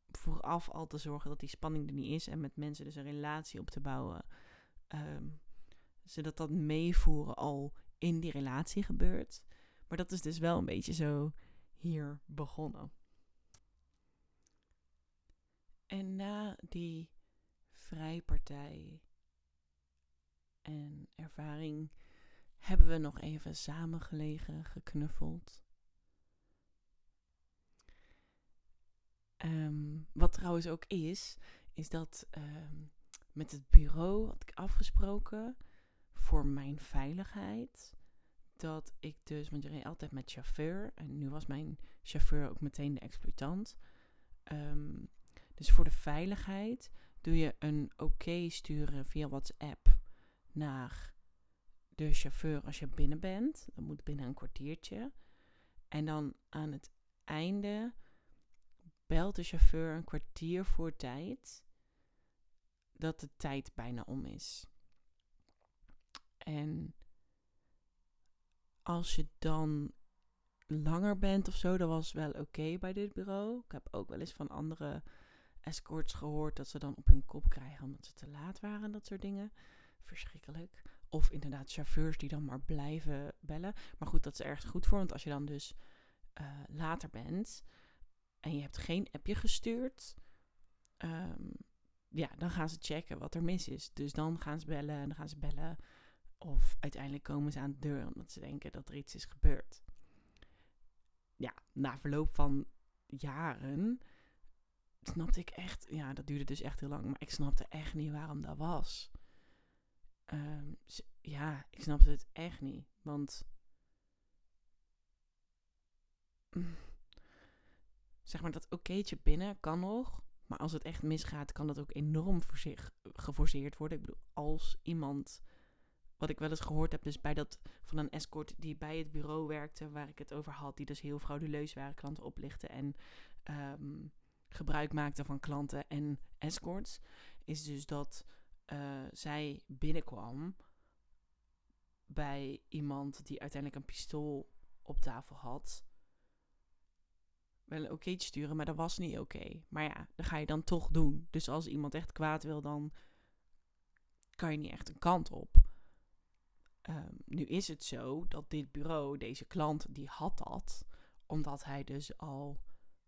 vooraf al te zorgen dat die spanning er niet is en met mensen dus een relatie op te bouwen zodat dat meevoeren al in die relatie gebeurt. Maar dat is dus wel een beetje zo hier begonnen. En na die vrijpartij en ervaring hebben we nog even samengelegen, geknuffeld. Um, wat trouwens ook is, is dat ehm, met het bureau had ik afgesproken voor mijn veiligheid. Dat ik dus, want je reed altijd met chauffeur. En nu was mijn chauffeur ook meteen de exploitant. Ehm, dus voor de veiligheid doe je een oké sturen via WhatsApp naar de chauffeur als je binnen bent. Dat moet binnen een kwartiertje. En dan aan het einde belt de chauffeur een kwartier voor tijd dat de tijd bijna om is. En als je dan langer bent of zo, dat was wel oké bij dit bureau. Ik heb ook wel eens van andere escorts gehoord dat ze dan op hun kop krijgen omdat ze te laat waren, dat soort dingen. Verschrikkelijk. Of inderdaad chauffeurs die dan maar blijven bellen. Maar goed, dat is ergens goed voor, want als je dan dus uh, later bent en je hebt geen appje gestuurd, um, ja, dan gaan ze checken wat er mis is. Dus dan gaan ze bellen en dan gaan ze bellen. Of uiteindelijk komen ze aan de deur omdat ze denken dat er iets is gebeurd. Ja, na verloop van jaren snapte ik echt, ja, dat duurde dus echt heel lang, maar ik snapte echt niet waarom dat was. Um, ja, ik snapte het echt niet, want zeg maar dat okéetje binnen kan nog, maar als het echt misgaat, kan dat ook enorm voor zich geforceerd worden. Ik bedoel, als iemand, wat ik wel eens gehoord heb, dus bij dat van een escort die bij het bureau werkte, waar ik het over had, die dus heel frauduleus waren, klanten oplichten en um, gebruik maakte van klanten en escorts, is dus dat uh, zij binnenkwam bij iemand die uiteindelijk een pistool op tafel had wel een oké sturen, maar dat was niet oké. Maar ja, dat ga je dan toch doen. Dus als iemand echt kwaad wil, dan kan je niet echt een kant op. Um, nu is het zo dat dit bureau, deze klant, die had dat, omdat hij dus al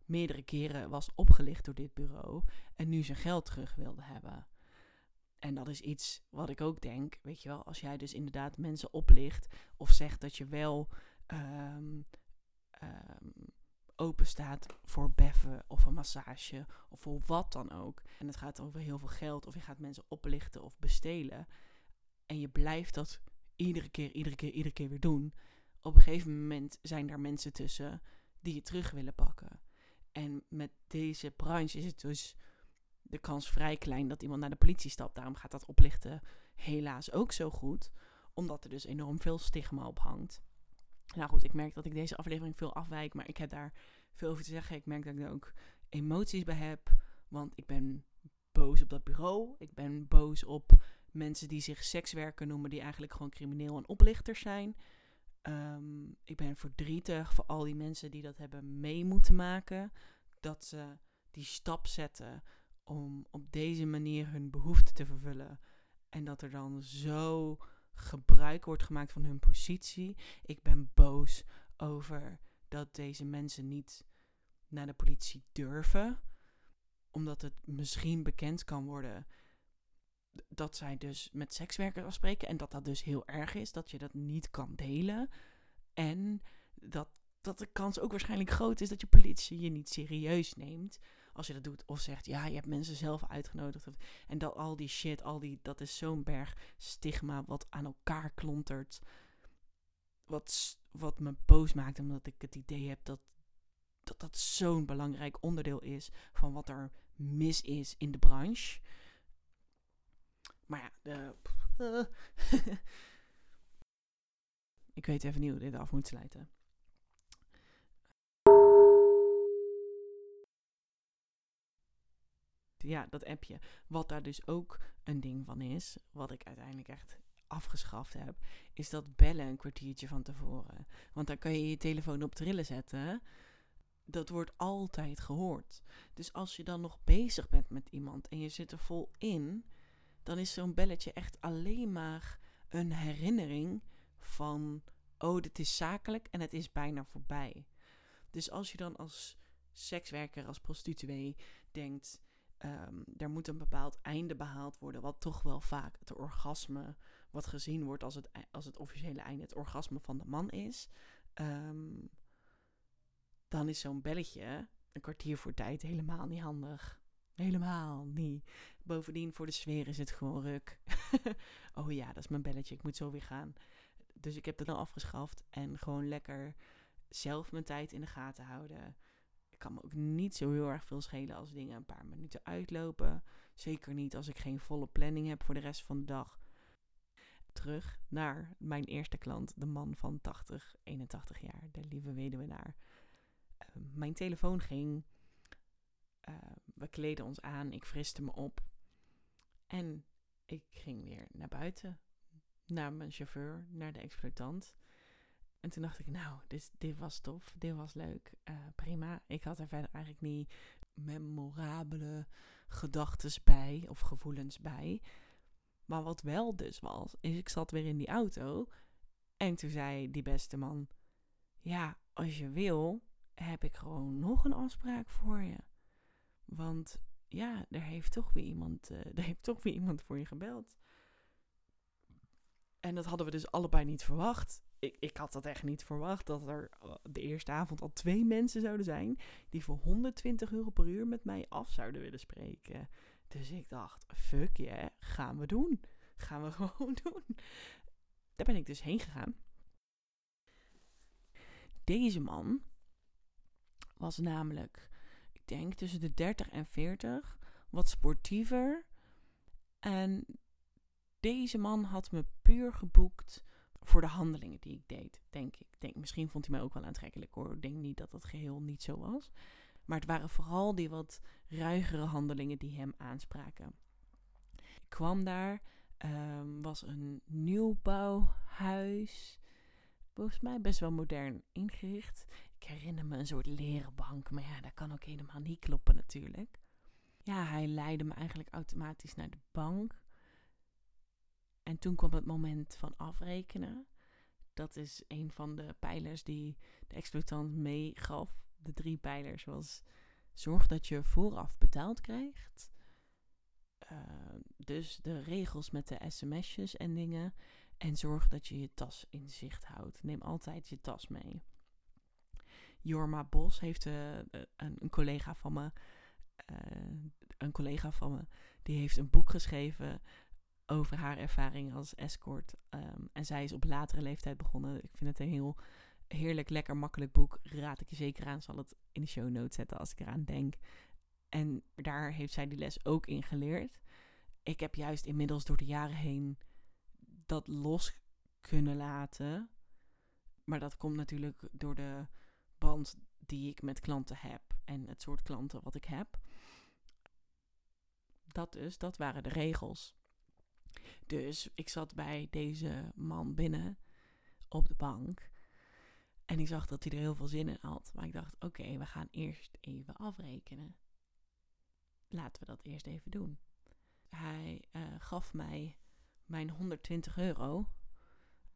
meerdere keren was opgelicht door dit bureau en nu zijn geld terug wilde hebben. En dat is iets wat ik ook denk, weet je wel, als jij dus inderdaad mensen oplicht of zegt dat je wel um, open staat voor beffen of een massage of voor wat dan ook. En het gaat over heel veel geld of je gaat mensen oplichten of bestelen. En je blijft dat iedere keer, iedere keer, iedere keer weer doen. Op een gegeven moment zijn daar mensen tussen die je terug willen pakken. En met deze branche is het dus de kans vrij klein dat iemand naar de politie stapt. Daarom gaat dat oplichten helaas ook zo goed. Omdat er dus enorm veel stigma op hangt. Nou goed, ik merk dat ik deze aflevering veel afwijk, maar ik heb daar veel over te zeggen. Ik merk dat ik daar ook emoties bij heb, want ik ben boos op dat bureau. Ik ben boos op mensen die zich sekswerker noemen, die eigenlijk gewoon crimineel en oplichters zijn. Um, ik ben verdrietig voor al die mensen die dat hebben mee moeten maken. Dat ze die stap zetten om op deze manier hun behoeften te vervullen. En dat er dan zo gebruik wordt gemaakt van hun positie. Ik ben boos over dat deze mensen niet naar de politie durven, omdat het misschien bekend kan worden dat zij dus met sekswerkers afspreken en dat dat dus heel erg is, dat je dat niet kan delen. En dat, dat de kans ook waarschijnlijk groot is dat je politie je niet serieus neemt als je dat doet. Of zegt, ja, je hebt mensen zelf uitgenodigd. En dat al die shit, al die, dat is zo'n berg stigma wat aan elkaar klontert. Wat, wat me boos maakt, omdat ik het idee heb dat dat, dat zo'n belangrijk onderdeel is van wat er mis is in de branche. Maar ja, de, ik weet even niet hoe dit af moet sluiten. ja, dat appje. Wat daar dus ook een ding van is, wat ik uiteindelijk echt afgeschaft heb, is dat bellen een kwartiertje van tevoren. Want dan kan je je telefoon op trillen zetten. Dat wordt altijd gehoord. Dus als je dan nog bezig bent met iemand en je zit er vol in, dan is zo'n belletje echt alleen maar een herinnering van: oh, dit is zakelijk en het is bijna voorbij. Dus als je dan als sekswerker, als prostituee denkt: um, er moet een bepaald einde behaald worden, wat toch wel vaak het orgasme, wat gezien wordt als het, als het officiële einde, het orgasme van de man is, um, dan is zo'n belletje een kwartier voor tijd helemaal niet handig. Helemaal niet. Bovendien, voor de sfeer is het gewoon ruk. oh ja, dat is mijn belletje. Ik moet zo weer gaan. Dus ik heb het dan afgeschaft en gewoon lekker zelf mijn tijd in de gaten houden. Ik kan me ook niet zo heel erg veel schelen als dingen een paar minuten uitlopen. Zeker niet als ik geen volle planning heb voor de rest van de dag. Terug naar mijn eerste klant, de man van 80, 81 jaar, de lieve weduwenaar. Uh, mijn telefoon ging. Uh, we kleden ons aan, ik friste me op. En ik ging weer naar buiten, naar mijn chauffeur, naar de exploitant. En toen dacht ik, nou, dit, dit was tof, dit was leuk, uh, prima. Ik had er verder eigenlijk niet memorabele gedachten bij of gevoelens bij. Maar wat wel dus was, is ik zat weer in die auto en toen zei die beste man, ja, als je wil, heb ik gewoon nog een afspraak voor je. Want ja, er heeft toch weer iemand, uh, er heeft toch weer iemand voor je gebeld. En dat hadden we dus allebei niet verwacht. Ik, ik had dat echt niet verwacht, dat er eh, de eerste avond al twee mensen zouden zijn die voor 120 euro per uur met mij af zouden willen spreken. Dus ik dacht, fuck je, yeah, gaan we doen. Gaan we gewoon doen. Daar ben ik dus heen gegaan. Deze man was namelijk, denk tussen de 30 en 40, wat sportiever. En deze man had me puur geboekt voor de handelingen die ik deed, denk ik. Denk, misschien vond hij mij ook wel aantrekkelijk hoor. Ik denk niet dat dat geheel niet zo was. Maar het waren vooral die wat ruigere handelingen die hem aanspraken. Ik kwam daar, um, was een nieuwbouwhuis. Volgens mij best wel modern ingericht. Ik herinner me een soort leren bank, maar ja, dat kan ook helemaal niet kloppen natuurlijk. Ja, hij leidde me eigenlijk automatisch naar de bank. En toen kwam het moment van afrekenen. Dat is een van de pijlers die de exploitant meegaf. De drie pijlers was: zorg dat je vooraf betaald krijgt. Uh, dus de regels met de sms'jes en dingen. En zorg dat je je tas in zicht houdt. Neem altijd je tas mee. Jorma Bos heeft uh, een, een, collega van me. Uh, een collega van me. Die heeft een boek geschreven over haar ervaring als escort. Um, en zij is op latere leeftijd begonnen. Ik vind het een heel heerlijk, lekker, makkelijk boek. Raad ik je zeker aan. Zal het in de show notes zetten als ik eraan denk. En daar heeft zij die les ook in geleerd. Ik heb juist inmiddels door de jaren heen dat los kunnen laten. Maar dat komt natuurlijk door de band die ik met klanten heb. En het soort klanten wat ik heb. Dat dus, dat waren de regels. Dus ik zat bij deze man binnen op de bank. En ik zag dat hij er heel veel zin in had. Maar ik dacht, oké, we gaan eerst even afrekenen. Laten we dat eerst even doen. Hij uh, gaf mij mijn 120 euro.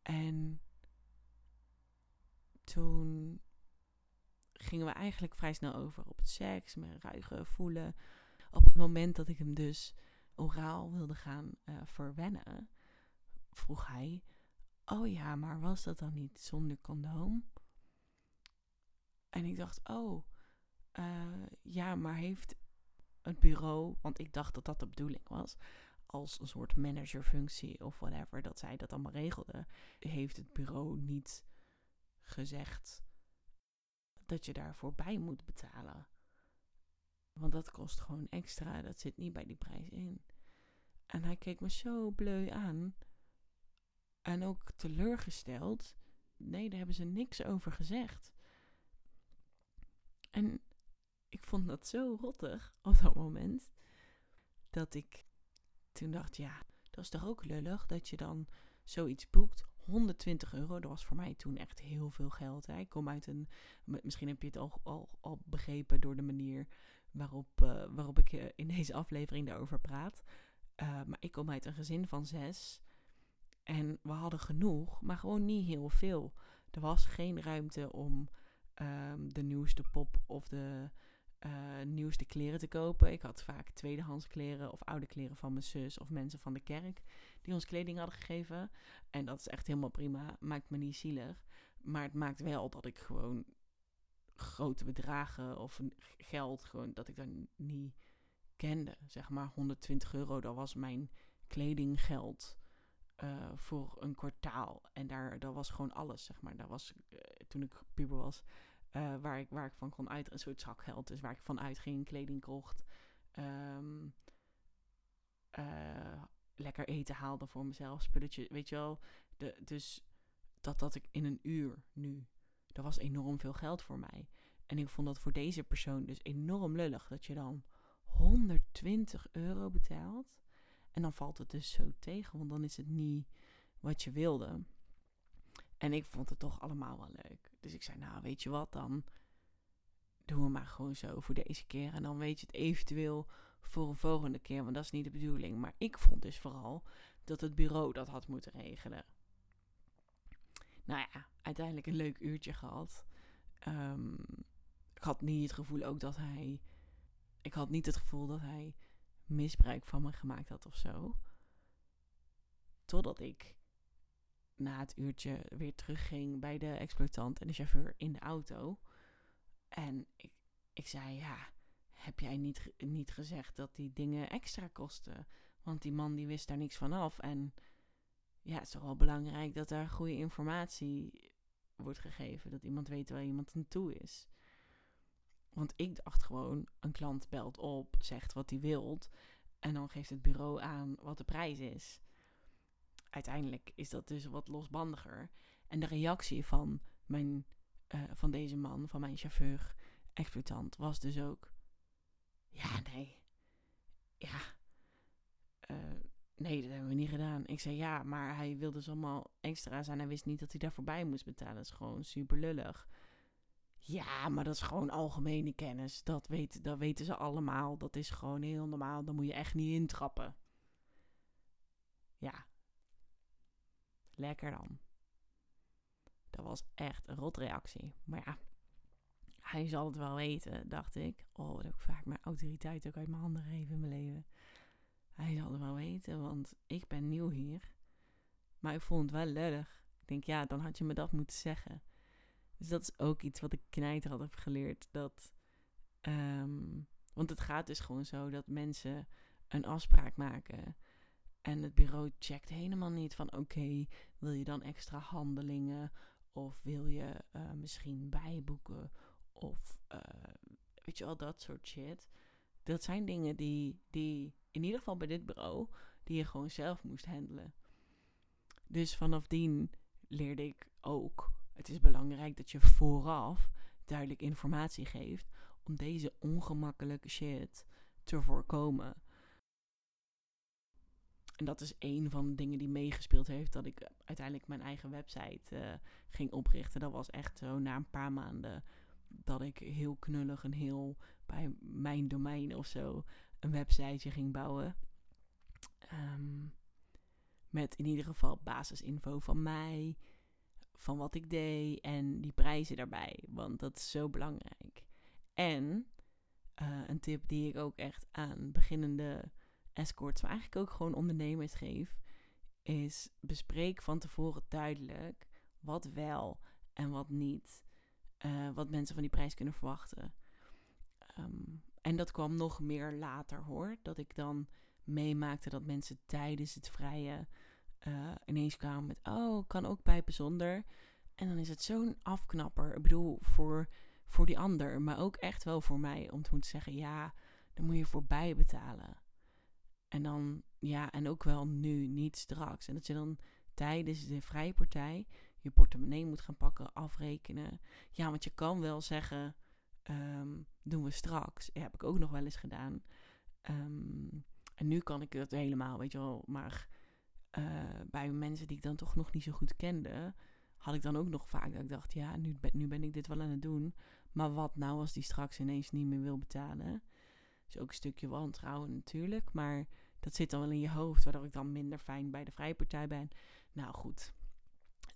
En toen gingen we eigenlijk vrij snel over op het seks, mijn ruigen voelen. Op het moment dat ik hem dus oraal wilde gaan uh, verwennen, vroeg hij: Oh ja, maar was dat dan niet zonder condoom? En ik dacht: Oh, uh, ja, maar heeft het bureau, want ik dacht dat dat de bedoeling was, als een soort managerfunctie of whatever, dat zij dat allemaal regelde, heeft het bureau niet gezegd dat je daarvoor bij moet betalen. Want dat kost gewoon extra. Dat zit niet bij die prijs in. En hij keek me zo bleu aan. En ook teleurgesteld. Nee, daar hebben ze niks over gezegd. En ik vond dat zo rottig op dat moment. Dat ik toen dacht, ja, dat is toch ook lullig dat je dan zoiets boekt. 120 euro, dat was voor mij toen echt heel veel geld. Hè. Ik kom uit een, misschien heb je het al, al, begrepen door de manier waarop, uh, waarop ik uh, in deze aflevering daarover praat. Uh, maar ik kom uit een gezin van zes. En we hadden genoeg, maar gewoon niet heel veel. Er was geen ruimte om um, de nieuwste pop of de nieuwste kleren te kopen. Ik had vaak tweedehands kleren of oude kleren van mijn zus of mensen van de kerk die ons kleding hadden gegeven. En dat is echt helemaal prima. Maakt me niet zielig. Maar het maakt wel dat ik gewoon grote bedragen of geld, gewoon dat ik daar niet kende. Zeg maar 120 euro, dat was mijn kledinggeld uh, voor een kwartaal. En daar, dat was gewoon alles, zeg maar. Dat was uh, toen ik puber was, uh, waar, ik, waar ik van kon uit, een soort zakgeld. Dus waar ik van uitging, kleding kocht. Um, lekker eten haalde voor mezelf, spulletje, weet je wel. De, dus dat dat ik in een uur nu, dat was enorm veel geld voor mij. En ik vond dat voor deze persoon dus enorm lullig. Dat je dan 120 euro betaalt. En dan valt het dus zo tegen, want dan is het niet wat je wilde. En ik vond het toch allemaal wel leuk. Dus ik zei, nou weet je wat, dan doen we maar gewoon zo voor deze keer. En dan weet je het eventueel voor een volgende keer, want dat is niet de bedoeling. Maar ik vond dus vooral dat het bureau dat had moeten regelen. Nou ja, uiteindelijk een leuk uurtje gehad. Um, ik had niet het gevoel ook dat hij. Ik had niet het gevoel dat hij misbruik van me gemaakt had of zo. Totdat ik na het uurtje weer terugging bij de exploitant en de chauffeur in de auto. En ik, ik zei, ja, heb jij niet, niet gezegd dat die dingen extra kosten? Want die man die wist daar niks van af. En ja, het is toch wel belangrijk dat er goede informatie wordt gegeven. Dat iemand weet waar iemand naartoe is. Want ik dacht gewoon, een klant belt op, zegt wat hij wilt. En dan geeft het bureau aan wat de prijs is. Uiteindelijk is dat dus wat losbandiger. En de reactie van, mijn, uh, van deze man, van mijn chauffeur, exploitant, was dus ook... Ja, nee. Ja. Uh, nee, dat hebben we niet gedaan. Ik zei ja, maar hij wilde dus allemaal extra's en hij wist niet dat hij daar voorbij moest betalen. Dat is gewoon super lullig. Ja, maar dat is gewoon algemene kennis. Dat, weet, dat weten ze allemaal. Dat is gewoon heel normaal. Dan moet je echt niet intrappen. Ja. Lekker dan. Dat was echt een rotreactie. Maar ja, hij zal het wel weten, dacht ik. Oh, dat heb ik vaak mijn autoriteit ook uit mijn handen gegeven in mijn leven. Hij zal het wel weten, want ik ben nieuw hier. Maar ik vond het wel lullig. Ik denk, ja, dan had je me dat moeten zeggen. Dus dat is ook iets wat ik knijter had heb geleerd. Dat, um, want het gaat dus gewoon zo dat mensen een afspraak maken. En het bureau checkt helemaal niet van oké, wil je dan extra handelingen? Of wil je uh, misschien bijboeken? Of uh, weet je wel, dat soort shit. Dat zijn dingen die, die in ieder geval bij dit bureau, die je gewoon zelf moest handelen. Dus vanaf die leerde ik ook het is belangrijk dat je vooraf duidelijk informatie geeft om deze ongemakkelijke shit te voorkomen. En dat is een van de dingen die meegespeeld heeft dat ik uiteindelijk mijn eigen website uh, ging oprichten. Dat was echt zo na een paar maanden dat ik heel knullig en heel bij mijn domein of zo een websiteje ging bouwen. Um, met in ieder geval basisinfo van mij, van wat ik deed en die prijzen daarbij. Want dat is zo belangrijk. En uh, een tip die ik ook echt aan beginnende escorts, maar eigenlijk ook gewoon ondernemers geef, is bespreek van tevoren duidelijk wat wel en wat niet. Uh, wat mensen van die prijs kunnen verwachten. Um, en dat kwam nog meer later hoor. Dat ik dan meemaakte dat mensen tijdens het vrije uh, ineens kwamen met, oh, kan ook pijpen zonder. En dan is het zo'n afknapper. Ik bedoel, voor, voor die ander, maar ook echt wel voor mij om te moeten zeggen, ja, dan moet je voorbij betalen. En dan, ja, en ook wel nu, niet straks. En dat je dan tijdens de vrije partij je portemonnee moet gaan pakken, afrekenen. Ja, want je kan wel zeggen, um, doen we straks. Dat heb ik ook nog wel eens gedaan. Um, en nu kan ik het helemaal, weet je wel, maar uh, bij mensen die ik dan toch nog niet zo goed kende, had ik dan ook nog vaak dat ik dacht, ja, nu ben, nu ben ik dit wel aan het doen. Maar wat nou als die straks ineens niet meer wil betalen? is ook een stukje wantrouwen natuurlijk, maar dat zit dan wel in je hoofd, waardoor ik dan minder fijn bij de vrijpartij ben. Nou goed,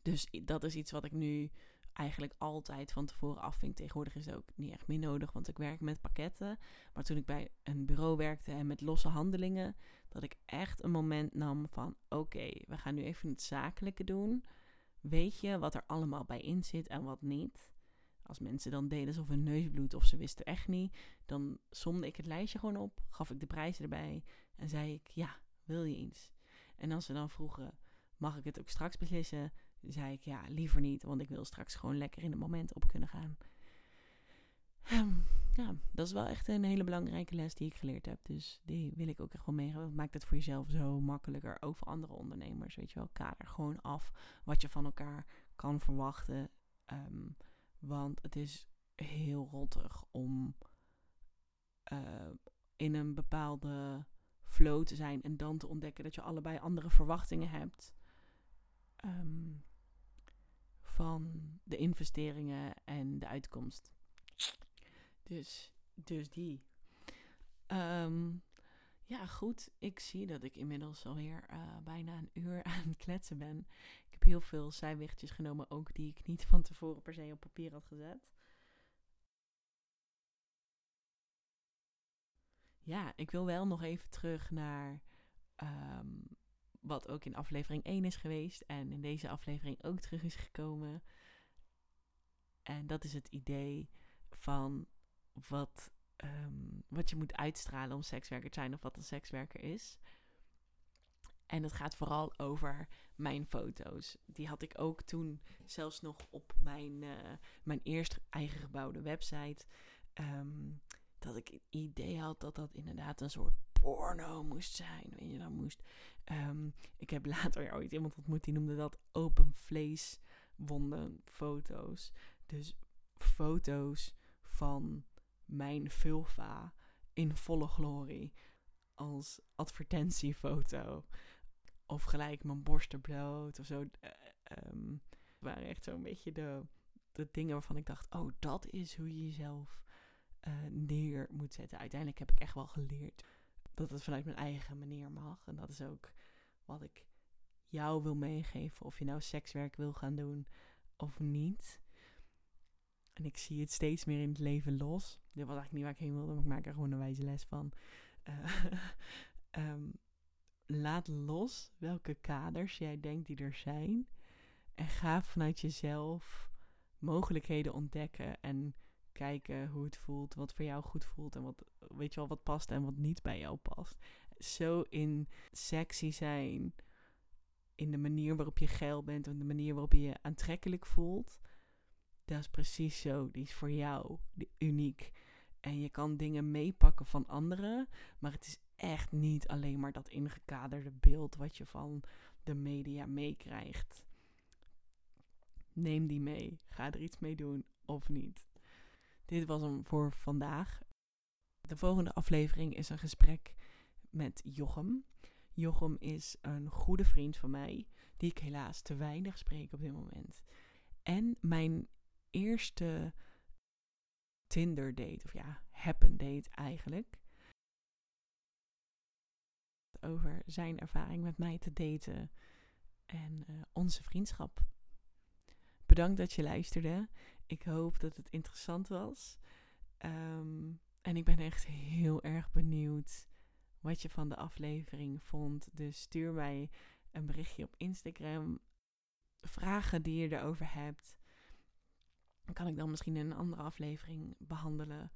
dus dat is iets wat ik nu eigenlijk altijd van tevoren afving. Tegenwoordig is het ook niet echt meer nodig, want ik werk met pakketten. Maar toen ik bij een bureau werkte en met losse handelingen, dat ik echt een moment nam van: oké, we gaan nu even het zakelijke doen. Weet je wat er allemaal bij in zit en wat niet? Als mensen dan deden alsof hun neus bloedt of ze wisten echt niet, dan somde ik het lijstje gewoon op, gaf ik de prijzen erbij en zei ik, ja, wil je iets? En als ze dan vroegen, mag ik het ook straks beslissen? zei ik, ja, liever niet, want ik wil straks gewoon lekker in het moment op kunnen gaan. Ehm, ja, dat is wel echt een hele belangrijke les die ik geleerd heb. Dus die wil ik ook echt wel meegeven. Maakt het voor jezelf zo makkelijker, ook voor andere ondernemers. Weet je wel, kader gewoon af wat je van elkaar kan verwachten. Ehm, want het is heel rottig om uh, in een bepaalde flow te zijn en dan te ontdekken dat je allebei andere verwachtingen hebt. Um, van de investeringen en de uitkomst. Dus, dus die. Um, ja, goed. Ik zie dat ik inmiddels alweer uh, bijna een uur aan het kletsen ben. Ik heb heel veel zijwegjes genomen, ook die ik niet van tevoren per se op papier had gezet. Ja, ik wil wel nog even terug naar um, wat ook in aflevering 1 is geweest en in deze aflevering ook terug is gekomen. En dat is het idee van wat, um, wat je moet uitstralen om sekswerker te zijn of wat een sekswerker is. En het gaat vooral over mijn foto's. Die had ik ook toen zelfs nog op mijn, uh, mijn eerst eigen gebouwde website. Um, dat ik het idee had dat dat inderdaad een soort porno moest zijn. Weet je, dan moest. Um, ik heb later ooit iemand ontmoet die noemde dat open vleeswonden foto's. Dus foto's van mijn vulva in volle glorie als advertentiefoto. Of gelijk mijn borsten bloot of zo. Uh, waren echt zo'n beetje de, de dingen waarvan ik dacht: oh, dat is hoe je jezelf uh, neer moet zetten. Uiteindelijk heb ik echt wel geleerd dat het vanuit mijn eigen manier mag. En dat is ook wat ik jou wil meegeven. Of je nou sekswerk wil gaan doen of niet. En ik zie het steeds meer in het leven los. Dit was eigenlijk niet waar ik heen wilde, maar ik maak er gewoon een wijze les van. Uh, um, laat los welke kaders jij denkt die er zijn. En ga vanuit jezelf mogelijkheden ontdekken en kijken hoe het voelt, wat voor jou goed voelt en wat, weet je wel, wat past en wat niet bij jou past. Zo in sexy zijn, in de manier waarop je geil bent en de manier waarop je je aantrekkelijk voelt. Dat is precies zo, die is voor jou uniek. En je kan dingen meepakken van anderen, maar het is echt niet alleen maar dat ingekaderde beeld wat je van de media meekrijgt. Neem die mee. Ga er iets mee doen of niet. Dit was hem voor vandaag. De volgende aflevering is een gesprek met Jochem. Jochem is een goede vriend van mij, die ik helaas te weinig spreek op dit moment. En mijn eerste Tinder date, of ja, happen date eigenlijk. Over zijn ervaring met mij te daten en uh, onze vriendschap. Bedankt dat je luisterde. Ik hoop dat het interessant was. Um, en ik ben echt heel erg benieuwd wat je van de aflevering vond. Dus stuur mij een berichtje op Instagram. Vragen die je erover hebt. Kan ik dan misschien in een andere aflevering behandelen?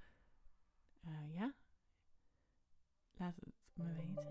Uh, ja? Laat het me weten.